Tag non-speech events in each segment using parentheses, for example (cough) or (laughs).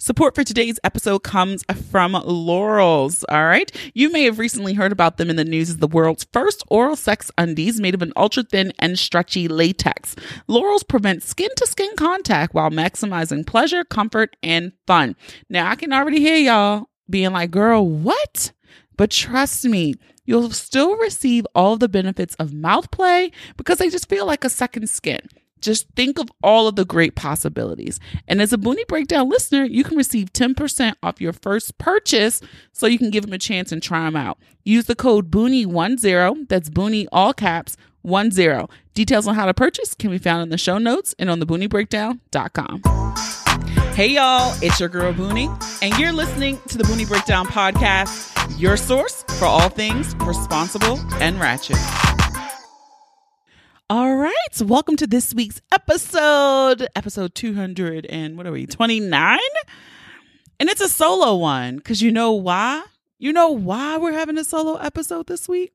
Support for today's episode comes from Lorals. All right. You may have recently heard about them in the news as the world's first oral sex undies made of an ultra thin and stretchy latex. Lorals prevent skin to skin contact while maximizing pleasure, comfort, and fun. Now, I can already hear y'all being like, girl, what? But trust me, you'll still receive all the benefits of mouth play because they just feel like a second skin. Just think of all of the great possibilities. And as a Boonie Breakdown listener, you can receive 10% off your first purchase so you can give them a chance and try them out. Use the code Boonie10, that's Boonie all caps, 10. Details on how to purchase can be found in the show notes and on the thebooniebreakdown.com. Hey y'all, it's your girl Boonie, and you're listening to the Boonie Breakdown podcast, your source for all things responsible and ratchet. All right, welcome to this week's episode, episode 200 and what are we, 29? And it's a solo one because you know why? You know why we're having a solo episode this week?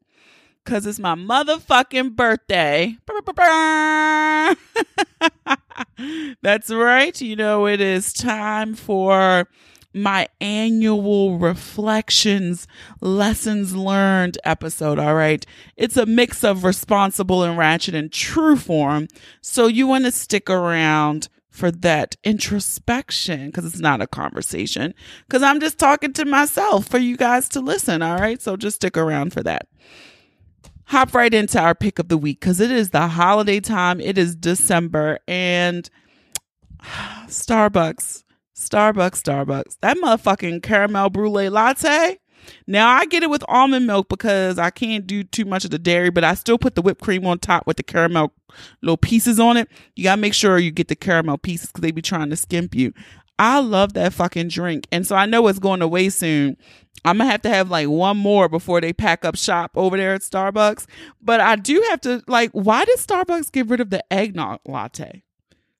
Because it's my motherfucking birthday. (laughs) That's right. You know, it is time for my annual reflections, lessons learned episode. All right. It's a mix of responsible and ratchet and true form. So you want to stick around for that introspection because it's not a conversation because I'm just talking to myself for you guys to listen. All right. So just stick around for that. Hop right into our pick of the week because it is the holiday time. It is December and (sighs) Starbucks Starbucks, Starbucks. That motherfucking caramel brulee latte. Now I get it with almond milk because I can't do too much of the dairy, but I still put the whipped cream on top with the caramel little pieces on it. You gotta make sure you get the caramel pieces because they be trying to skimp you. I love that fucking drink. And so I know it's going away soon. I'm gonna have to have like one more before they pack up shop over there at Starbucks. But I do have to like, why did Starbucks get rid of the eggnog latte?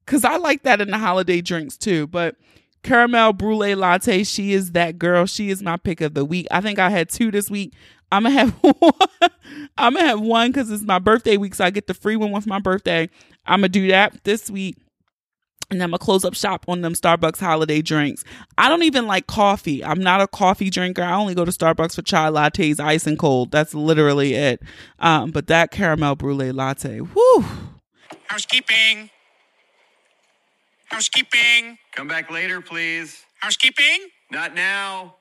Cause I like that in the holiday drinks too. But caramel brulee latte. She is that girl. She is my pick of the week. I think I had two this week. I'm gonna (laughs) have one. I'm gonna have one because it's my birthday week, so I get the free one with my birthday. I'm gonna do that this week. And I'm gonna close up shop on them Starbucks holiday drinks. I don't even like coffee. I'm not a coffee drinker. I only go to Starbucks for chai lattes, ice and cold. That's literally it. Um, but that caramel brulee latte, whoo. Housekeeping. Housekeeping. Come back later, please. Housekeeping. Not now.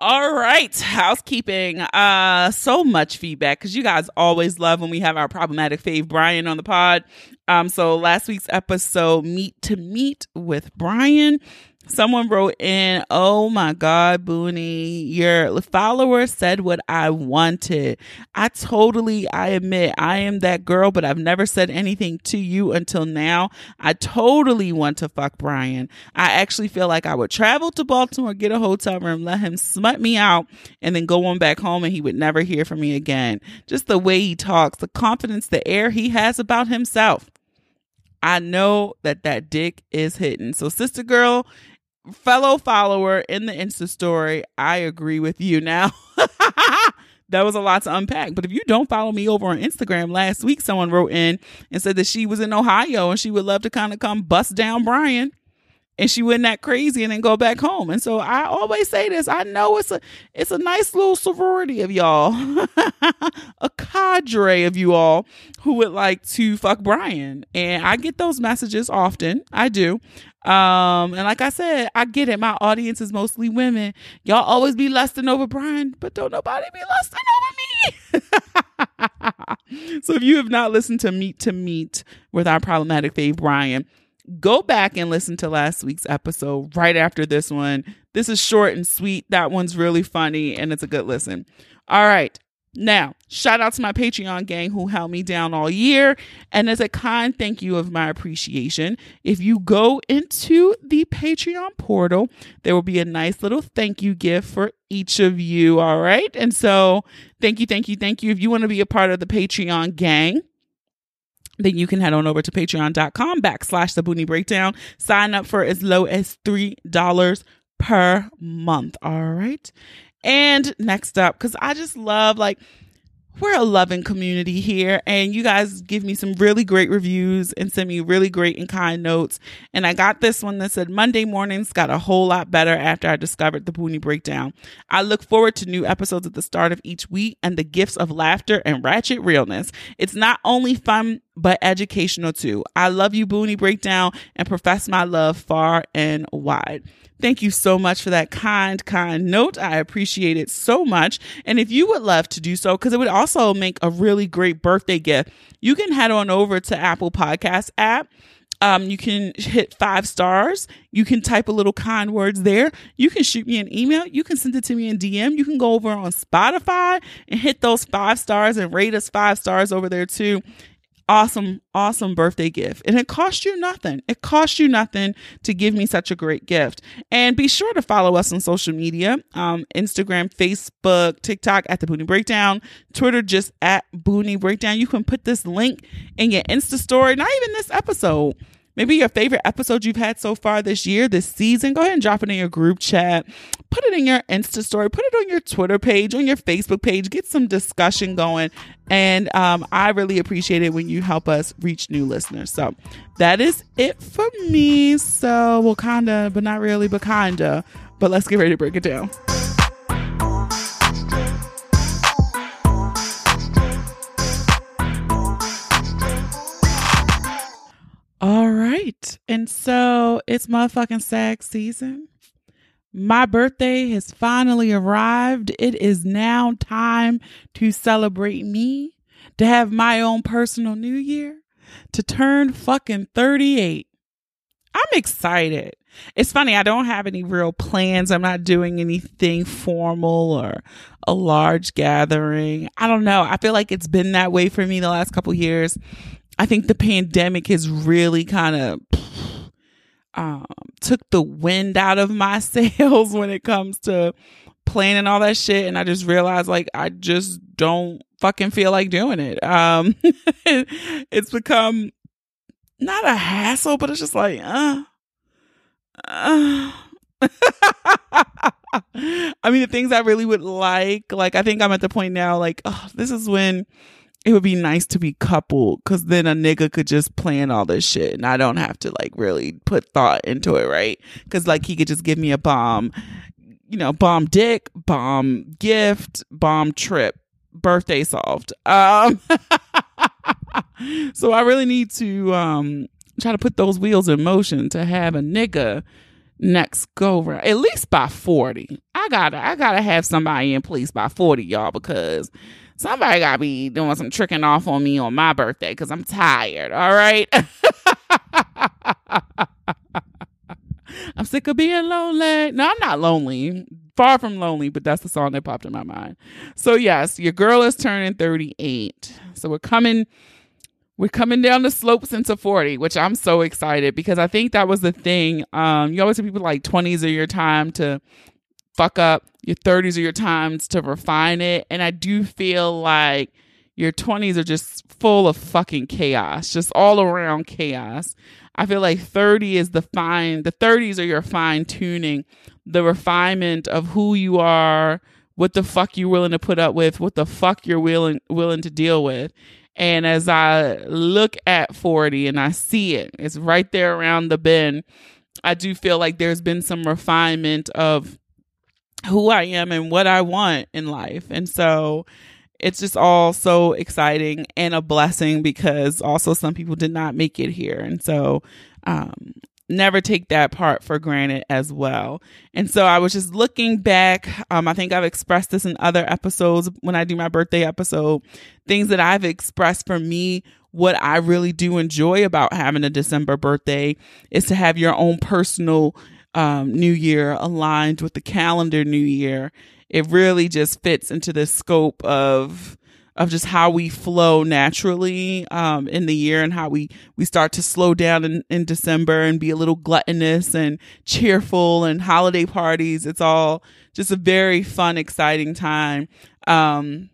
All right, housekeeping. Uh so much feedback cuz you guys always love when we have our problematic fave Brian on the pod. Um so last week's episode meet to meet with Brian Someone wrote in, Oh my God, Boonie, your follower said what I wanted. I totally, I admit, I am that girl, but I've never said anything to you until now. I totally want to fuck Brian. I actually feel like I would travel to Baltimore, get a hotel room, let him smut me out, and then go on back home and he would never hear from me again. Just the way he talks, the confidence, the air he has about himself. I know that that dick is hidden. So, sister girl, fellow follower in the Insta story, I agree with you now. (laughs) that was a lot to unpack. But if you don't follow me over on Instagram, last week someone wrote in and said that she was in Ohio and she would love to kind of come bust down Brian and she went that crazy and then go back home. And so I always say this. I know it's a it's a nice little sorority of y'all, (laughs) a cadre of you all who would like to fuck Brian. And I get those messages often. I do. Um, and like I said, I get it. My audience is mostly women. Y'all always be lusting over Brian, but don't nobody be lusting over me. (laughs) so if you have not listened to Meet to Meet with our problematic fave Brian, go back and listen to last week's episode right after this one. This is short and sweet. That one's really funny and it's a good listen. All right. Now, shout out to my Patreon gang who held me down all year. And as a kind thank you of my appreciation, if you go into the Patreon portal, there will be a nice little thank you gift for each of you. All right. And so, thank you, thank you, thank you. If you want to be a part of the Patreon gang, then you can head on over to patreon.com backslash the boonie breakdown. Sign up for as low as $3 per month. All right. And next up, because I just love like we're a loving community here and you guys give me some really great reviews and send me really great and kind notes and i got this one that said monday mornings got a whole lot better after i discovered the Boonie breakdown i look forward to new episodes at the start of each week and the gifts of laughter and ratchet realness it's not only fun but educational too i love you Boonie breakdown and profess my love far and wide Thank you so much for that kind, kind note. I appreciate it so much. And if you would love to do so, because it would also make a really great birthday gift, you can head on over to Apple Podcast app. Um, you can hit five stars. You can type a little kind words there. You can shoot me an email. You can send it to me in DM. You can go over on Spotify and hit those five stars and rate us five stars over there too awesome, awesome birthday gift. And it cost you nothing. It cost you nothing to give me such a great gift. And be sure to follow us on social media um, Instagram, Facebook, TikTok at the Boonie Breakdown, Twitter just at Boonie Breakdown. You can put this link in your Insta story, not even this episode maybe your favorite episode you've had so far this year, this season, go ahead and drop it in your group chat. Put it in your Insta story, put it on your Twitter page, on your Facebook page, get some discussion going. And um, I really appreciate it when you help us reach new listeners. So that is it for me. So, well, kinda, but not really, but kinda. But let's get ready to break it down. And so it's motherfucking SAG season. My birthday has finally arrived. It is now time to celebrate me, to have my own personal new year, to turn fucking 38. I'm excited. It's funny, I don't have any real plans. I'm not doing anything formal or a large gathering. I don't know. I feel like it's been that way for me the last couple years. I think the pandemic has really kind of um, took the wind out of my (laughs) sails when it comes to planning all that shit. And I just realized like I just don't fucking feel like doing it. Um, (laughs) it's become not a hassle, but it's just like, uh, uh. (laughs) I mean, the things I really would like, like, I think I'm at the point now, like, oh, this is when it would be nice to be coupled because then a nigga could just plan all this shit and I don't have to like really put thought into it, right? Because like he could just give me a bomb, you know, bomb dick, bomb gift, bomb trip, birthday solved. Um, (laughs) so I really need to um try to put those wheels in motion to have a nigga next go round at least by 40 i gotta i gotta have somebody in place by 40 y'all because somebody gotta be doing some tricking off on me on my birthday because I'm tired. All right. (laughs) I'm sick of being lonely. No, I'm not lonely. Far from lonely, but that's the song that popped in my mind. So yes, your girl is turning 38. So we're coming we're coming down the slopes into 40, which I'm so excited because I think that was the thing. Um, you always hear people like 20s are your time to fuck up. Your 30s are your times to refine it. And I do feel like your 20s are just full of fucking chaos, just all around chaos. I feel like 30 is the fine, the 30s are your fine tuning, the refinement of who you are, what the fuck you're willing to put up with, what the fuck you're willing willing to deal with. And as I look at 40 and I see it, it's right there around the bend. I do feel like there's been some refinement of who I am and what I want in life. And so it's just all so exciting and a blessing because also some people did not make it here. And so, um, never take that part for granted as well. And so I was just looking back. Um, I think I've expressed this in other episodes when I do my birthday episode, things that I've expressed for me. What I really do enjoy about having a December birthday is to have your own personal um, New Year aligned with the calendar New Year. It really just fits into the scope of of just how we flow naturally um, in the year and how we we start to slow down in, in December and be a little gluttonous and cheerful and holiday parties. It's all just a very fun, exciting time. Um,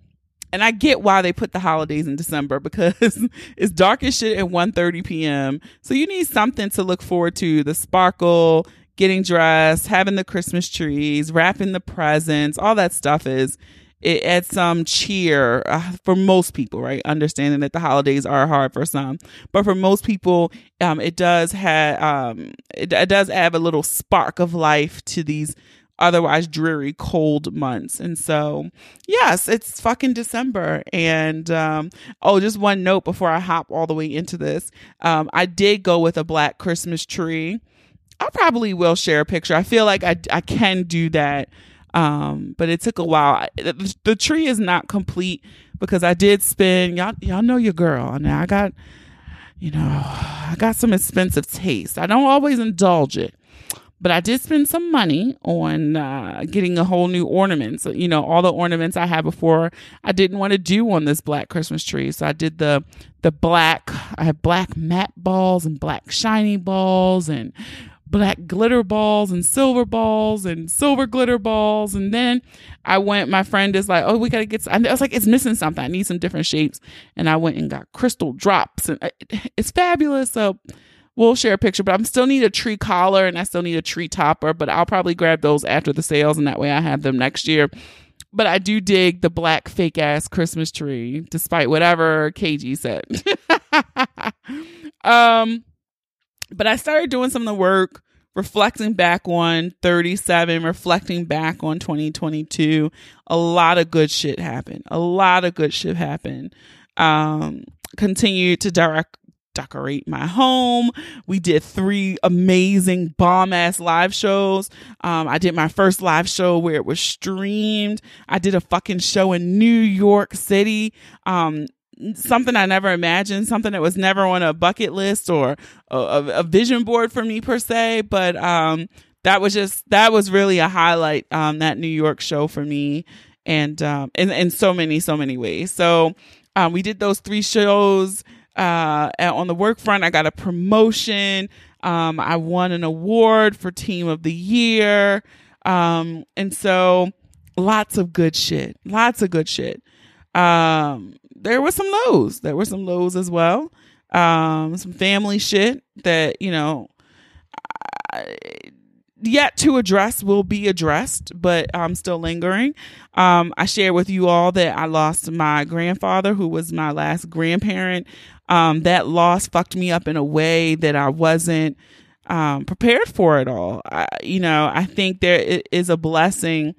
and I get why they put the holidays in December because (laughs) it's dark as shit at 1.30 p.m. So you need something to look forward to. The sparkle, getting dressed, having the Christmas trees, wrapping the presents, all that stuff is it adds some cheer uh, for most people, right? Understanding that the holidays are hard for some, but for most people, um, it does have um, it, it does add a little spark of life to these otherwise dreary cold months. And so yes it's fucking december. And um oh just one note before i hop all the way into this. Um i did go with a black christmas tree i probably will share a picture i feel like i, I can do that um but it took a while the, the tree is not complete because i did spend y'all y'all know your girl i got you know i got some expensive taste i don't always indulge it but I did spend some money on uh, getting a whole new ornaments. You know, all the ornaments I had before, I didn't want to do on this black Christmas tree. So I did the the black. I have black matte balls and black shiny balls and black glitter balls and silver balls and silver glitter balls. And then I went, my friend is like, oh, we got to get, some. I was like, it's missing something. I need some different shapes. And I went and got crystal drops and uh, it's fabulous. So we'll share a picture, but I'm still need a tree collar and I still need a tree topper, but I'll probably grab those after the sales and that way I have them next year. But I do dig the black fake ass Christmas tree, despite whatever KG said. (laughs) um, but I started doing some of the work, reflecting back on 37, reflecting back on 2022. A lot of good shit happened. A lot of good shit happened. Um, continued to direct decorate my home. We did three amazing bomb ass live shows. Um, I did my first live show where it was streamed. I did a fucking show in New York City. Um, something I never imagined, something that was never on a bucket list or a, a vision board for me per se, but um, that was just that was really a highlight um, that New York show for me, and um, in in so many so many ways. So um, we did those three shows. Uh, on the work front, I got a promotion. Um, I won an award for Team of the Year. Um, and so lots of good shit. Lots of good shit. Um, there were some lows. There were some lows as well. Um, some family shit that, you know, I, yet to address will be addressed, but I'm still lingering. Um, I shared with you all that I lost my grandfather, who was my last grandparent. Um, that loss fucked me up in a way that I wasn't um, prepared for at all. I, you know, I think there is a blessing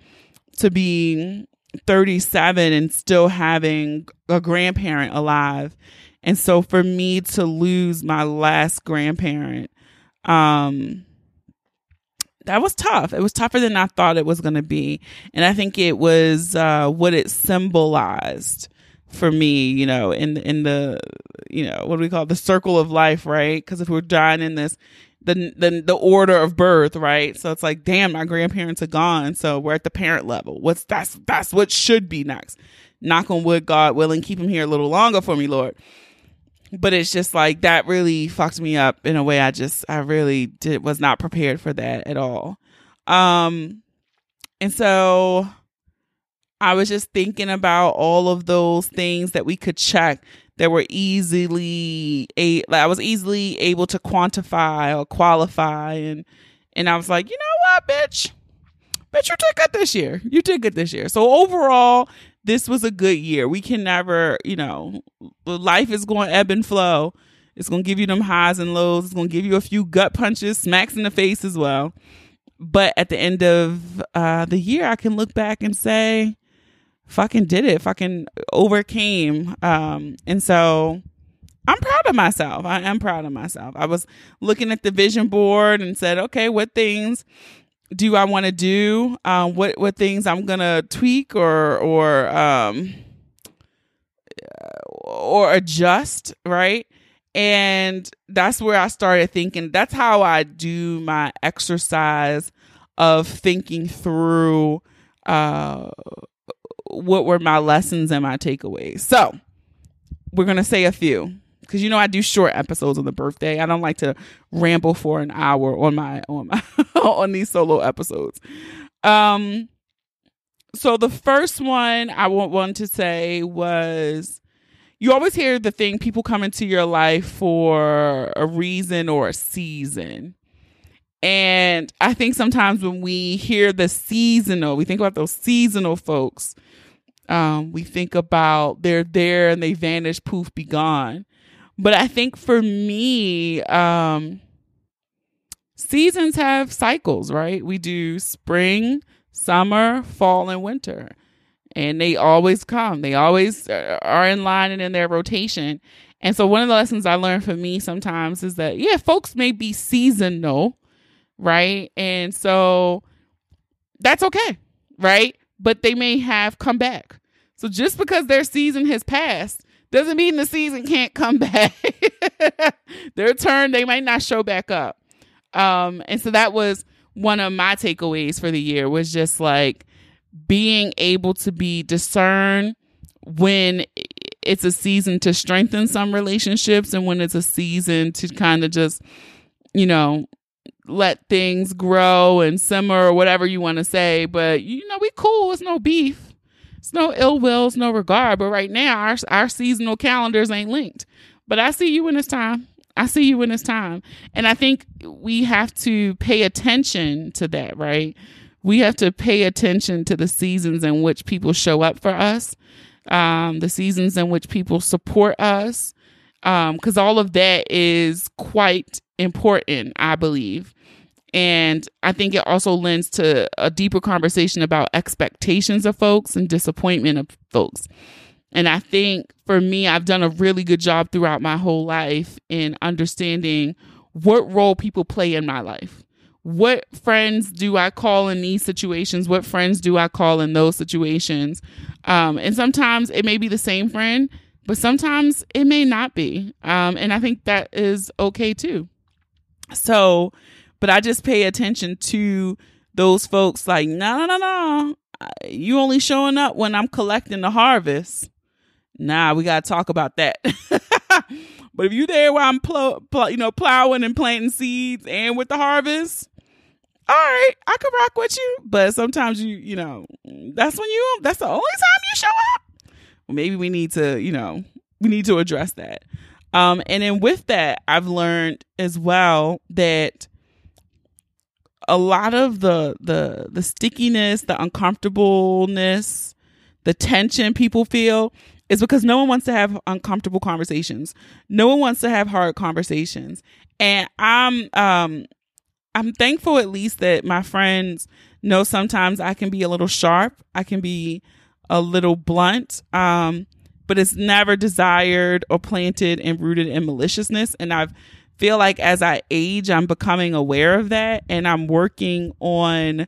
to be 37 and still having a grandparent alive. And so for me to lose my last grandparent, um, that was tough. It was tougher than I thought it was going to be. And I think it was uh, what it symbolized for me, you know, in in the you know, what do we call it? the circle of life, right? Because if we're dying in this the, the the order of birth, right? So it's like, damn, my grandparents are gone. So we're at the parent level. What's that's that's what should be next. Knock on wood, God willing, keep him here a little longer for me, Lord. But it's just like that really fucked me up in a way I just I really did was not prepared for that at all. Um and so I was just thinking about all of those things that we could check that were easily a like I was easily able to quantify or qualify and and I was like, you know what, bitch? Bitch, you did good this year. You did good this year. So overall, this was a good year. We can never, you know, life is going ebb and flow. It's going to give you them highs and lows. It's going to give you a few gut punches, smacks in the face as well. But at the end of uh, the year, I can look back and say, fucking did it, fucking overcame. Um, and so I'm proud of myself. I am proud of myself. I was looking at the vision board and said, okay, what things do I want to do? Um, what what things I'm gonna tweak or or um or adjust, right? And that's where I started thinking. That's how I do my exercise of thinking through uh what were my lessons and my takeaways. So we're gonna say a few because you know I do short episodes on the birthday. I don't like to ramble for an hour on my on my (laughs) on these solo episodes. Um, so the first one I want one to say was you always hear the thing people come into your life for a reason or a season. And I think sometimes when we hear the seasonal, we think about those seasonal folks Um, we think about they're there and they vanish, poof, be gone. But I think for me, um, seasons have cycles, right? We do spring, summer, fall, and winter. And they always come. They always uh, are in line and in their rotation. And so one of the lessons I learned for me sometimes is that, yeah, folks may be seasonal, right? And so that's okay, right? But they may have come back. So just because their season has passed doesn't mean the season can't come (laughs) back. their turn, they might not show back up. Um, and so that was one of my takeaways for the year was just like being able to be discern when it's a season to strengthen some relationships and when it's a season to kind of just, you know, let things grow and simmer or whatever you want to say. But you know, we cool. It's no beef. It's no ill will. It's no regard. But right now, our our seasonal calendars ain't linked. But I see you when it's time. I see you when it's time. And I think we have to pay attention to that, right? We have to pay attention to the seasons in which people show up for us, um, the seasons in which people support us, because um, all of that is quite important, I believe. And I think it also lends to a deeper conversation about expectations of folks and disappointment of folks. And I think for me, I've done a really good job throughout my whole life in understanding what role people play in my life. What friends do I call in these situations? What friends do I call in those situations? Um, and sometimes it may be the same friend, but sometimes it may not be. Um, and I think that is okay too. So, but I just pay attention to those folks like, no, no, no, no. You only showing up when I'm collecting the harvest. Nah, we gotta talk about that. (laughs) but if you there while I'm pl-, pl- you know, plowing and planting seeds and with the harvest, all right, I could rock with you. But sometimes you, you know, that's when you that's the only time you show up. Maybe we need to, you know, we need to address that. Um, and then with that, I've learned as well that a lot of the the the stickiness, the uncomfortableness, the tension people feel is because no one wants to have uncomfortable conversations. No one wants to have hard conversations. And I'm um I'm thankful at least that my friends know sometimes I can be a little sharp. I can be a little blunt. Um but it's never desired or planted and rooted in maliciousness. And I feel like as I age, I'm becoming aware of that and I'm working on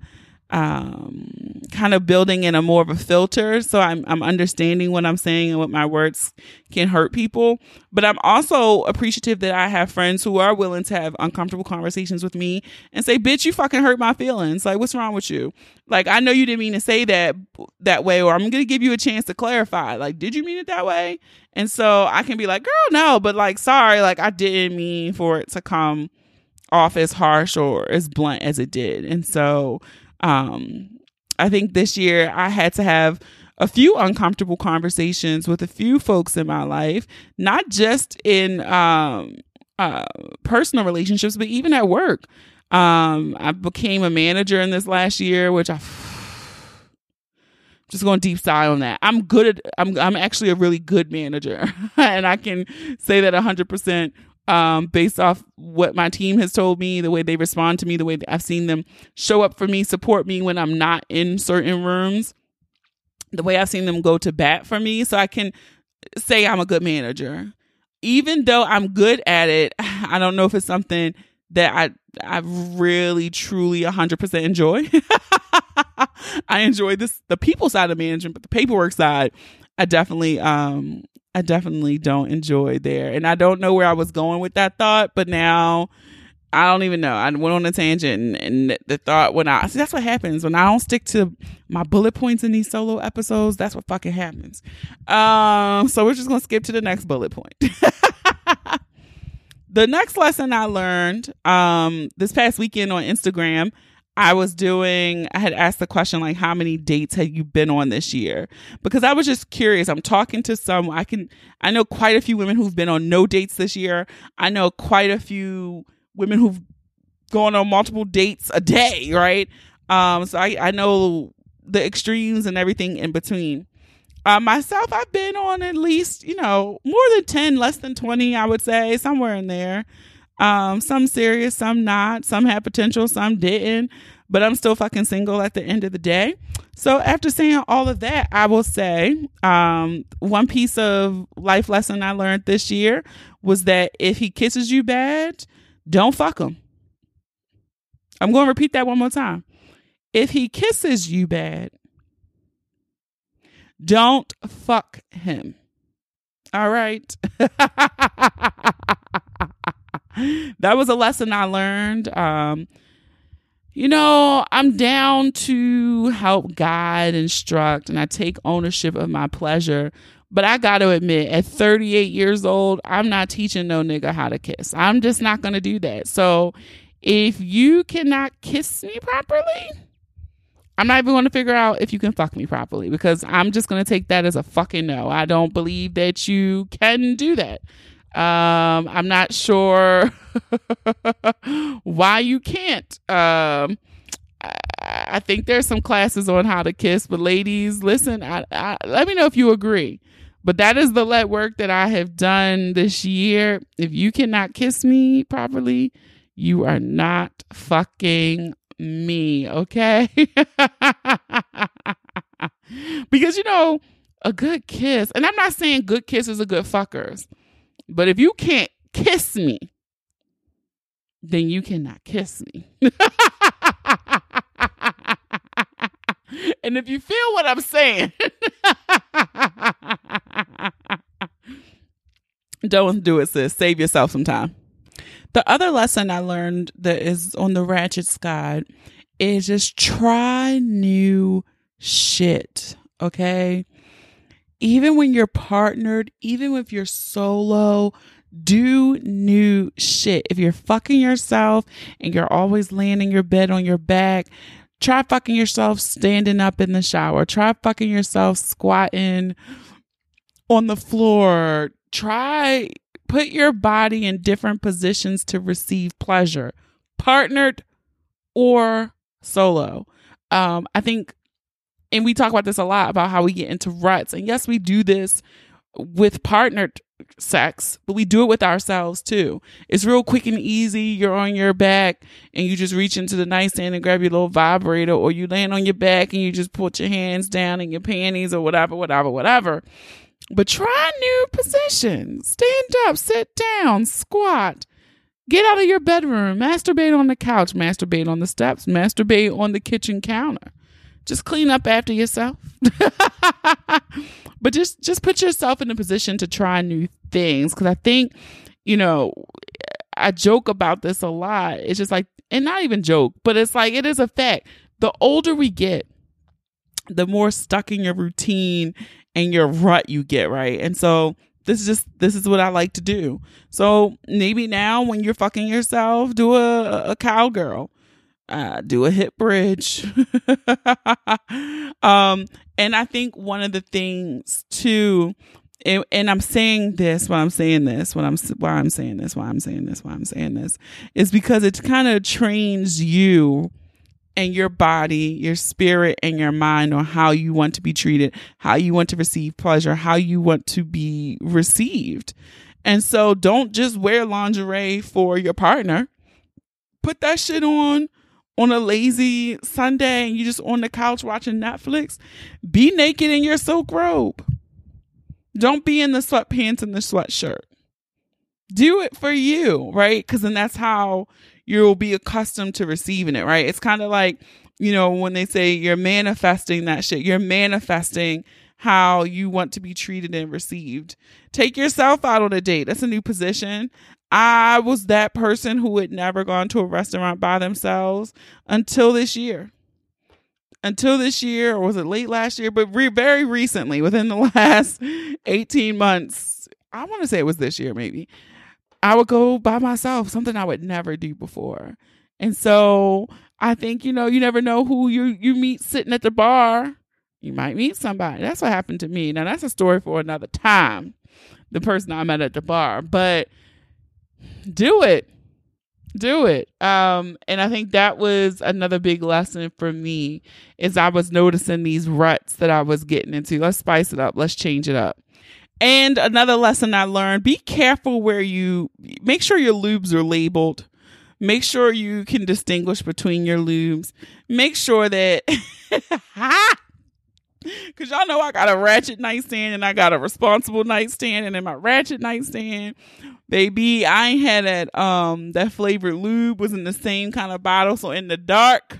um, kind of building in a more of a filter. So I'm, I'm understanding what I'm saying and what my words can hurt people. But I'm also appreciative that I have friends who are willing to have uncomfortable conversations with me and say, bitch, you fucking hurt my feelings. Like, what's wrong with you? Like, I know you didn't mean to say that that way, or I'm going to give you a chance to clarify. Like, did you mean it that way? And so I can be like, girl, no, but like, sorry, like, I didn't mean for it to come off as harsh or as blunt as it did. And so, um, I think this year I had to have a few uncomfortable conversations with a few folks in my life, not just in um, uh, personal relationships, but even at work. Um, I became a manager in this last year, which I (sighs) just going deep sigh on that. I'm good at I'm I'm actually a really good manager, (laughs) and I can say that hundred percent um, based off what my team has told me, the way they respond to me, the way I've seen them show up for me, support me when I'm not in certain rooms, the way I've seen them go to bat for me. So I can say I'm a good manager. Even though I'm good at it, (sighs) I don't know if it's something that I I really truly 100% enjoy. (laughs) I enjoy this the people side of management, but the paperwork side I definitely um I definitely don't enjoy there. And I don't know where I was going with that thought, but now I don't even know. I went on a tangent and, and the thought when I see that's what happens when I don't stick to my bullet points in these solo episodes. That's what fucking happens. Um, so we're just gonna skip to the next bullet point. (laughs) the next lesson I learned um this past weekend on Instagram I was doing, I had asked the question, like, how many dates had you been on this year? Because I was just curious. I'm talking to some, I can, I know quite a few women who've been on no dates this year. I know quite a few women who've gone on multiple dates a day, right? Um, so I, I know the extremes and everything in between. Uh, myself, I've been on at least, you know, more than 10, less than 20, I would say, somewhere in there. Um, some serious, some not. Some had potential, some didn't. But I'm still fucking single at the end of the day. So after saying all of that, I will say um, one piece of life lesson I learned this year was that if he kisses you bad, don't fuck him. I'm going to repeat that one more time. If he kisses you bad, don't fuck him. All right. (laughs) (laughs) that was a lesson I learned. Um, you know, I'm down to help guide, instruct, and I take ownership of my pleasure. But I got to admit, at 38 years old, I'm not teaching no nigga how to kiss. I'm just not going to do that. So if you cannot kiss me properly, I'm not even going to figure out if you can fuck me properly because I'm just going to take that as a fucking no. I don't believe that you can do that. Um, I'm not sure (laughs) why you can't. Um, I, I think there's some classes on how to kiss, but ladies, listen, I, I, let me know if you agree. But that is the let work that I have done this year. If you cannot kiss me properly, you are not fucking me, okay? (laughs) because you know, a good kiss, and I'm not saying good kisses are good fuckers, but if you can't kiss me, then you cannot kiss me. (laughs) and if you feel what I'm saying, (laughs) don't do it, sis. Save yourself some time. The other lesson I learned that is on the ratchet side is just try new shit. Okay. Even when you're partnered, even if you're solo, do new shit. If you're fucking yourself and you're always laying in your bed on your back, try fucking yourself standing up in the shower. Try fucking yourself squatting on the floor. Try put your body in different positions to receive pleasure, partnered or solo. Um, I think, and we talk about this a lot about how we get into ruts. And yes, we do this with partnered sex, but we do it with ourselves too. It's real quick and easy. You're on your back and you just reach into the nightstand and grab your little vibrator, or you land on your back and you just put your hands down in your panties or whatever, whatever, whatever. But try new positions. Stand up, sit down, squat. Get out of your bedroom, masturbate on the couch, masturbate on the steps, masturbate on the kitchen counter. Just clean up after yourself. (laughs) but just just put yourself in a position to try new things cuz I think, you know, I joke about this a lot. It's just like and not even joke, but it's like it is a fact. The older we get, the more stuck in your routine and your rut you get, right? And so this is just this is what I like to do. So maybe now when you're fucking yourself, do a, a cowgirl. Uh, do a hip bridge. (laughs) um, and I think one of the things too, and, and, I'm saying this while I'm saying this, when I'm why I'm saying this, why I'm saying this, why I'm saying this, is because it kind of trains you and your body, your spirit, and your mind on how you want to be treated, how you want to receive pleasure, how you want to be received. And so don't just wear lingerie for your partner. Put that shit on on a lazy Sunday and you're just on the couch watching Netflix. Be naked in your silk robe. Don't be in the sweatpants and the sweatshirt. Do it for you, right? Because then that's how you'll be accustomed to receiving it, right? It's kind of like, you know, when they say you're manifesting that shit, you're manifesting how you want to be treated and received. Take yourself out on a date. That's a new position. I was that person who had never gone to a restaurant by themselves until this year. Until this year, or was it late last year? But re- very recently, within the (laughs) last 18 months, I want to say it was this year, maybe. I would go by myself, something I would never do before. And so I think, you know, you never know who you, you meet sitting at the bar. You might meet somebody. That's what happened to me. Now, that's a story for another time, the person I met at the bar. But do it. do it. Um, and I think that was another big lesson for me is I was noticing these ruts that I was getting into. Let's spice it up. Let's change it up. And another lesson I learned, be careful where you make sure your lubes are labeled. Make sure you can distinguish between your lubes. Make sure that (laughs) Cause y'all know I got a ratchet nightstand and I got a responsible nightstand, and in my ratchet nightstand, baby, I had that um that flavored lube was in the same kind of bottle. So in the dark,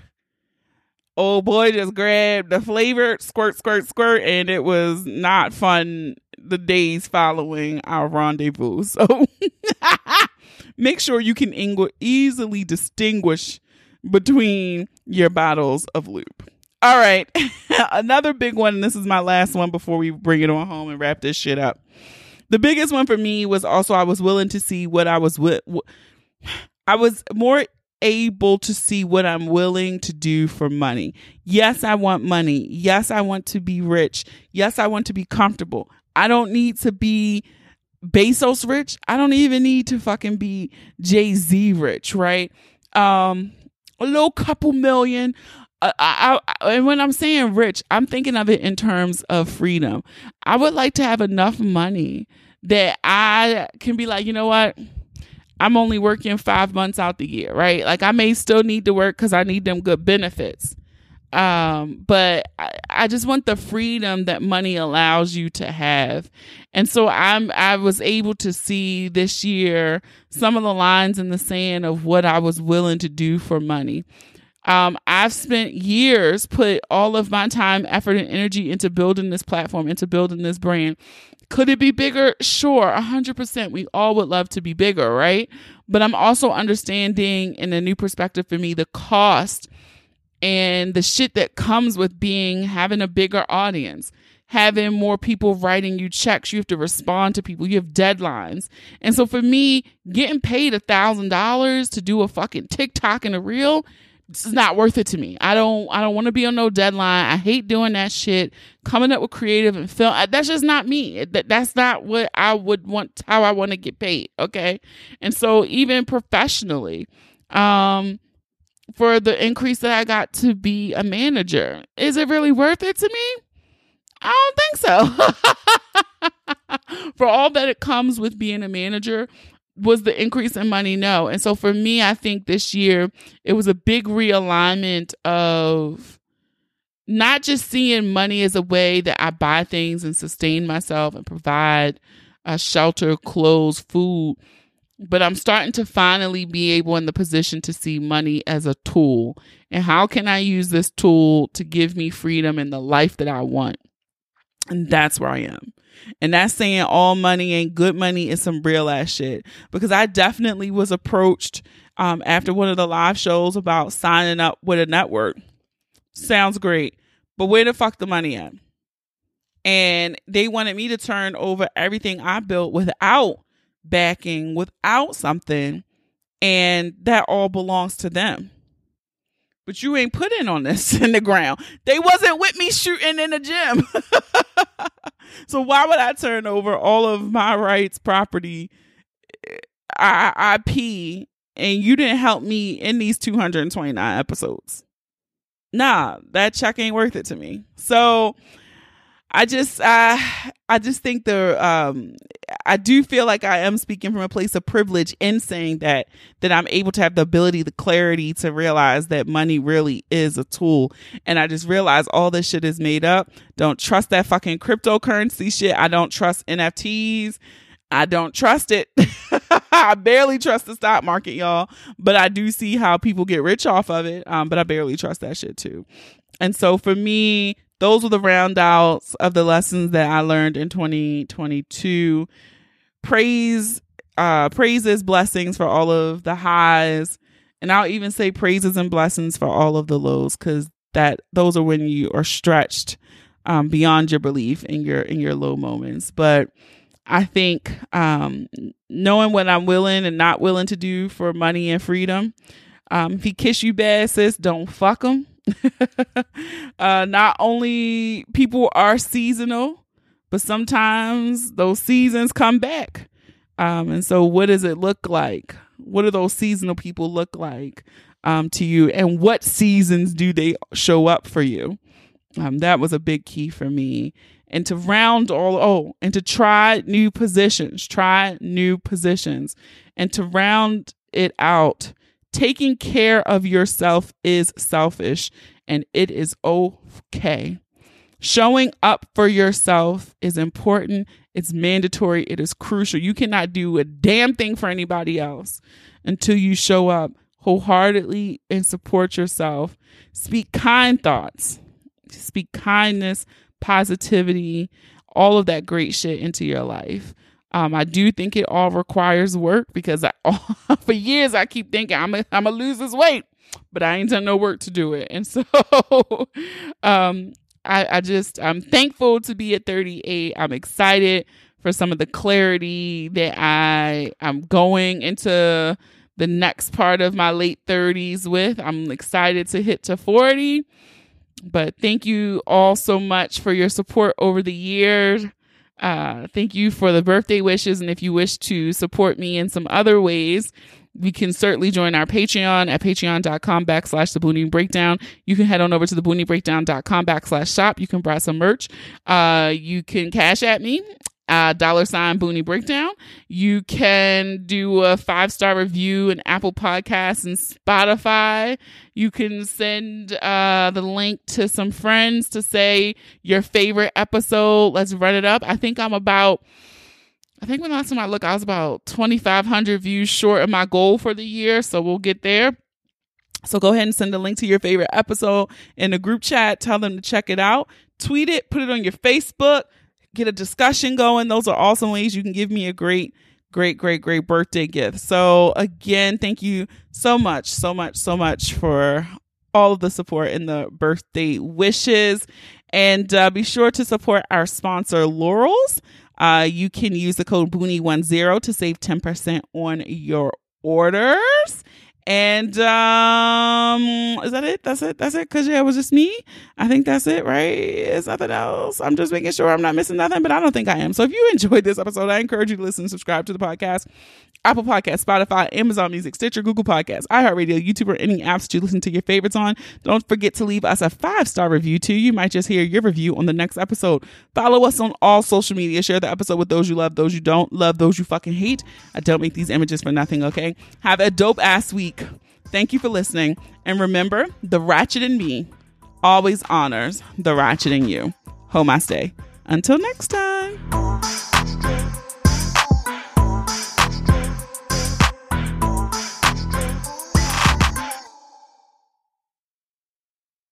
old boy just grabbed the flavored squirt, squirt, squirt, and it was not fun the days following our rendezvous. (laughs) So make sure you can ing- easily distinguish between your bottles of lube. All right. (laughs) Another big one, and this is my last one before we bring it on home and wrap this shit up. The biggest one for me was also I was willing to see what I was with. I was more able to see what I'm willing to do for money. Yes, I want money. Yes, I want to be rich. Yes, I want to be comfortable. I don't need to be Bezos rich. I don't even need to fucking be Jay Z rich, right? Um, a little couple million, I, I, I, and when I'm saying rich, I'm thinking of it in terms of freedom. I would like to have enough money that I can be like, you know what? I'm only working five months out the year, right? Like I may still need to work because I need them good benefits. Um, but I, I just want the freedom that money allows you to have. And so I'm I was able to see this year some of the lines in the sand of what I was willing to do for money. Um, I've spent years put all of my time, effort, and energy into building this platform, into building this brand. Could it be bigger? Sure, 100%. We all would love to be bigger, right? But I'm also understanding in a new perspective for me the cost and the shit that comes with being having a bigger audience having more people writing you checks. You have to respond to people. You have deadlines. And so for me, getting paid a thousand dollars to do a fucking TikTok and a reel it's not worth it to me. I don't I don't want to be on no deadline. I hate doing that shit. Coming up with creative and film that's just not me. That that's not what I would want how I want to get paid, okay? And so even professionally, um for the increase that I got to be a manager, is it really worth it to me? I don't think so. (laughs) for all that it comes with being a manager, was the increase in money? No. And so for me, I think this year it was a big realignment of not just seeing money as a way that I buy things and sustain myself and provide a uh, shelter, clothes, food, but I'm starting to finally be able in the position to see money as a tool. And how can I use this tool to give me freedom and the life that I want? And that's where I am. And that's saying all money ain't good money is some real ass shit. Because I definitely was approached um, after one of the live shows about signing up with a network. Sounds great. But where the fuck the money at? And they wanted me to turn over everything I built without backing, without something. And that all belongs to them but you ain't putting on this (laughs) in the ground. They wasn't with me shooting in the gym. (laughs) so why would I turn over all of my rights, property, IP, and you didn't help me in these 229 episodes? Nah, that check ain't worth it to me. So I just I I just think the um I do feel like I am speaking from a place of privilege in saying that that I'm able to have the ability, the clarity to realize that money really is a tool. And I just realize all this shit is made up. Don't trust that fucking cryptocurrency shit. I don't trust NFTs. I don't trust it. (laughs) I barely trust the stock market, y'all. But I do see how people get rich off of it. Um, but I barely trust that shit too. And so for me, those were the roundouts of the lessons that I learned in 2022. Praise, uh, praises, blessings for all of the highs, and I'll even say praises and blessings for all of the lows, because that those are when you are stretched um, beyond your belief in your in your low moments. But I think um, knowing what I'm willing and not willing to do for money and freedom. Um, if he kiss you bad, sis, don't fuck him. (laughs) uh, not only people are seasonal, but sometimes those seasons come back. Um, and so, what does it look like What do those seasonal people look like um, to you? And what seasons do they show up for you? Um, that was a big key for me. And to round all, oh, and to try new positions, try new positions. And to round it out, taking care of yourself is selfish and it is okay. Showing up for yourself is important. It's mandatory. It is crucial. You cannot do a damn thing for anybody else until you show up wholeheartedly and support yourself. Speak kind thoughts, speak kindness, positivity, all of that great shit into your life. Um, I do think it all requires work because I, (laughs) for years I keep thinking I'm gonna I'm lose this weight, but I ain't done no work to do it. And so (laughs) um, I, I just I'm thankful to be at 38. I'm excited for some of the clarity that I I'm going into the next part of my late 30s with. I'm excited to hit to 40. But thank you all so much for your support over the years. Uh, thank you for the birthday wishes. And if you wish to support me in some other ways, you can certainly join our Patreon at patreon.com backslash the Boonie Breakdown. You can head on over to the breakdown.com backslash shop. You can buy some merch. Uh, you can cash at me uh, dollar sign Boonie Breakdown. You can do a five star review in Apple Podcasts and Spotify. You can send uh, the link to some friends to say your favorite episode. Let's run it up. I think I'm about. I think when last time I looked, I was about 2,500 views short of my goal for the year. So we'll get there. So go ahead and send a link to your favorite episode in the group chat. Tell them to check it out. Tweet it, put it on your Facebook get a discussion going. Those are awesome ways you can give me a great, great, great, great birthday gift. So, again, thank you so much, so much, so much for all of the support and the birthday wishes. And uh, be sure to support our sponsor, Lorals. Uh, you can use the code Boonie10 to save 10% on your orders. And um, is that it? That's it. That's it. Cause yeah, it was just me. I think that's it, right? It's nothing else. I'm just making sure I'm not missing nothing, but I don't think I am. So if you enjoyed this episode, I encourage you to listen, subscribe to the podcast. Apple Podcast, Spotify, Amazon Music, Stitcher, Google Podcasts, iHeartRadio, YouTube, or any apps that you listen to your favorites on. Don't forget to leave us a five star review too. You might just hear your review on the next episode. Follow us on all social media. Share the episode with those you love, those you don't love, those you fucking hate. I don't make these images for nothing, okay? Have a dope ass week. Thank you for listening. And remember, the ratchet in me always honors the ratchet in you. Stay. Until next time.